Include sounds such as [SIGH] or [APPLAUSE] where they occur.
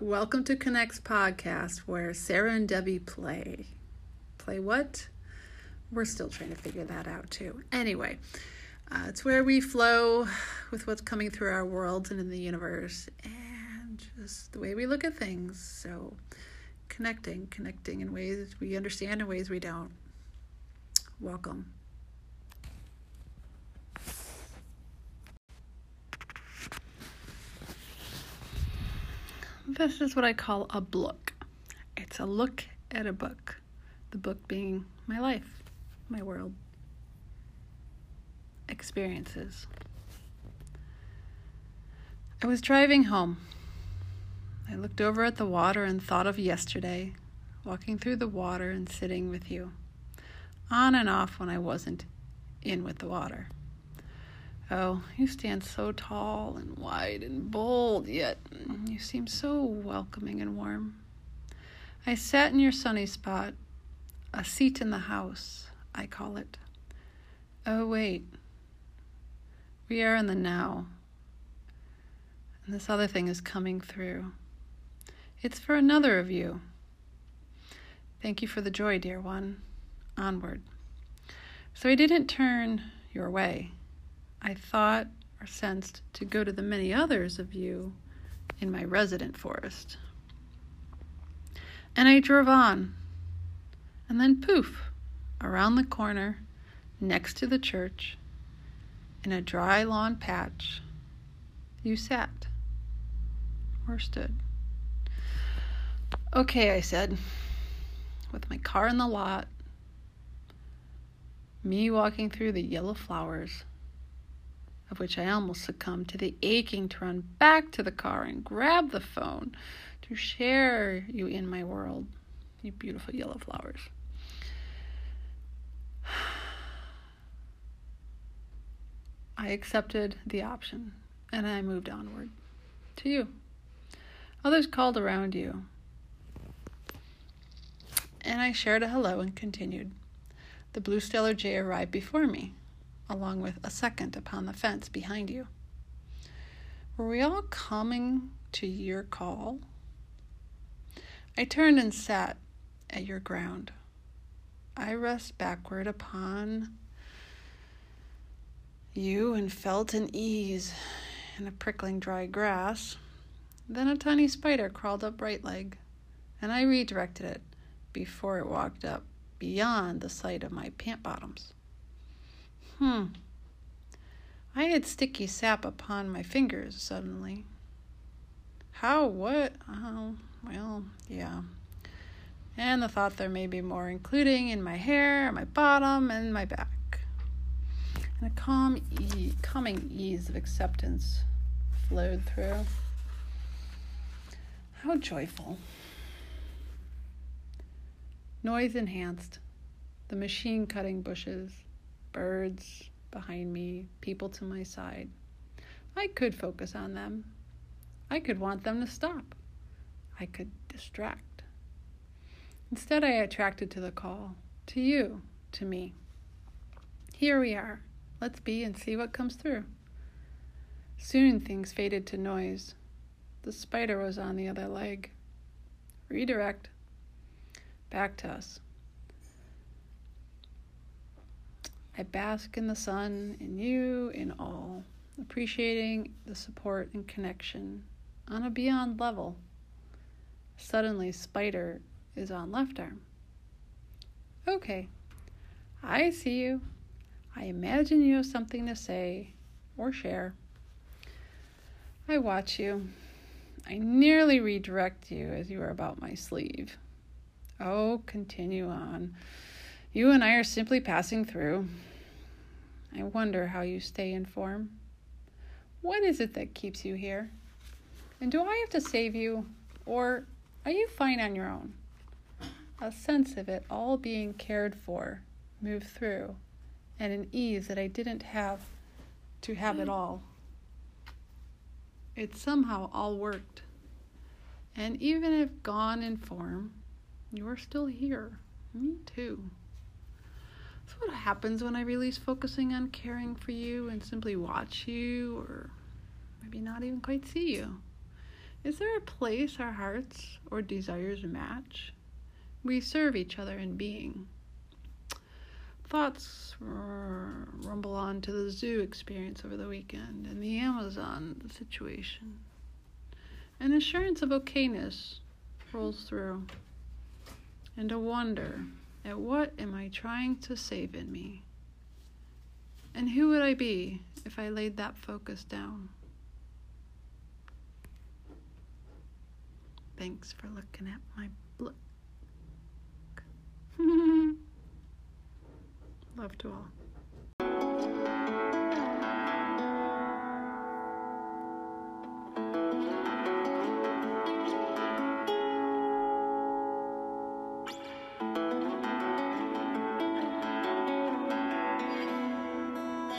Welcome to Connects podcast, where Sarah and Debbie play. Play what? We're still trying to figure that out too. Anyway, uh, it's where we flow with what's coming through our worlds and in the universe, just the way we look at things. So, connecting, connecting in ways we understand and ways we don't. Welcome. This is what I call a book. It's a look at a book. The book being my life, my world, experiences. I was driving home. I looked over at the water and thought of yesterday, walking through the water and sitting with you, on and off when I wasn't in with the water. Oh, you stand so tall and wide and bold, yet you seem so welcoming and warm. I sat in your sunny spot, a seat in the house, I call it. Oh, wait. We are in the now. And this other thing is coming through. It's for another of you. Thank you for the joy, dear one. Onward. So I didn't turn your way. I thought or sensed to go to the many others of you in my resident forest. And I drove on, and then poof, around the corner, next to the church, in a dry lawn patch, you sat or stood. Okay, I said, with my car in the lot, me walking through the yellow flowers of which I almost succumbed to the aching to run back to the car and grab the phone to share you in my world, you beautiful yellow flowers. [SIGHS] I accepted the option and I moved onward to you. Others called around you. And I shared a hello and continued. The blue Steller jay arrived before me along with a second upon the fence behind you. Were we all coming to your call? I turned and sat at your ground. I rest backward upon you and felt an ease in a prickling dry grass. Then a tiny spider crawled up right leg, and I redirected it before it walked up beyond the sight of my pant bottoms. Hmm. I had sticky sap upon my fingers suddenly. How? What? Oh, well, yeah. And the thought there may be more, including in my hair, my bottom, and my back. And a calm, e- calming ease of acceptance flowed through. How joyful. Noise enhanced. The machine cutting bushes birds behind me, people to my side. I could focus on them. I could want them to stop. I could distract. Instead, I attracted to the call, to you, to me. Here we are. Let's be and see what comes through. Soon things faded to noise. The spider was on the other leg. Redirect. Back to us. I bask in the sun, in you, in all, appreciating the support and connection on a beyond level. Suddenly, Spider is on left arm. Okay, I see you. I imagine you have something to say or share. I watch you. I nearly redirect you as you are about my sleeve. Oh, continue on. You and I are simply passing through. I wonder how you stay in form. What is it that keeps you here? And do I have to save you, or are you fine on your own? A sense of it all being cared for moved through, and an ease that I didn't have to have it all. It somehow all worked, And even if gone in form, you are still here. Me too. That's what happens when I release focusing on caring for you and simply watch you, or maybe not even quite see you. Is there a place our hearts or desires match? We serve each other in being. Thoughts rumble on to the zoo experience over the weekend and the Amazon situation. An assurance of okayness rolls through, and a wonder at what am I trying to save in me? And who would I be if I laid that focus down? Thanks for looking at my book. [LAUGHS] Love to all.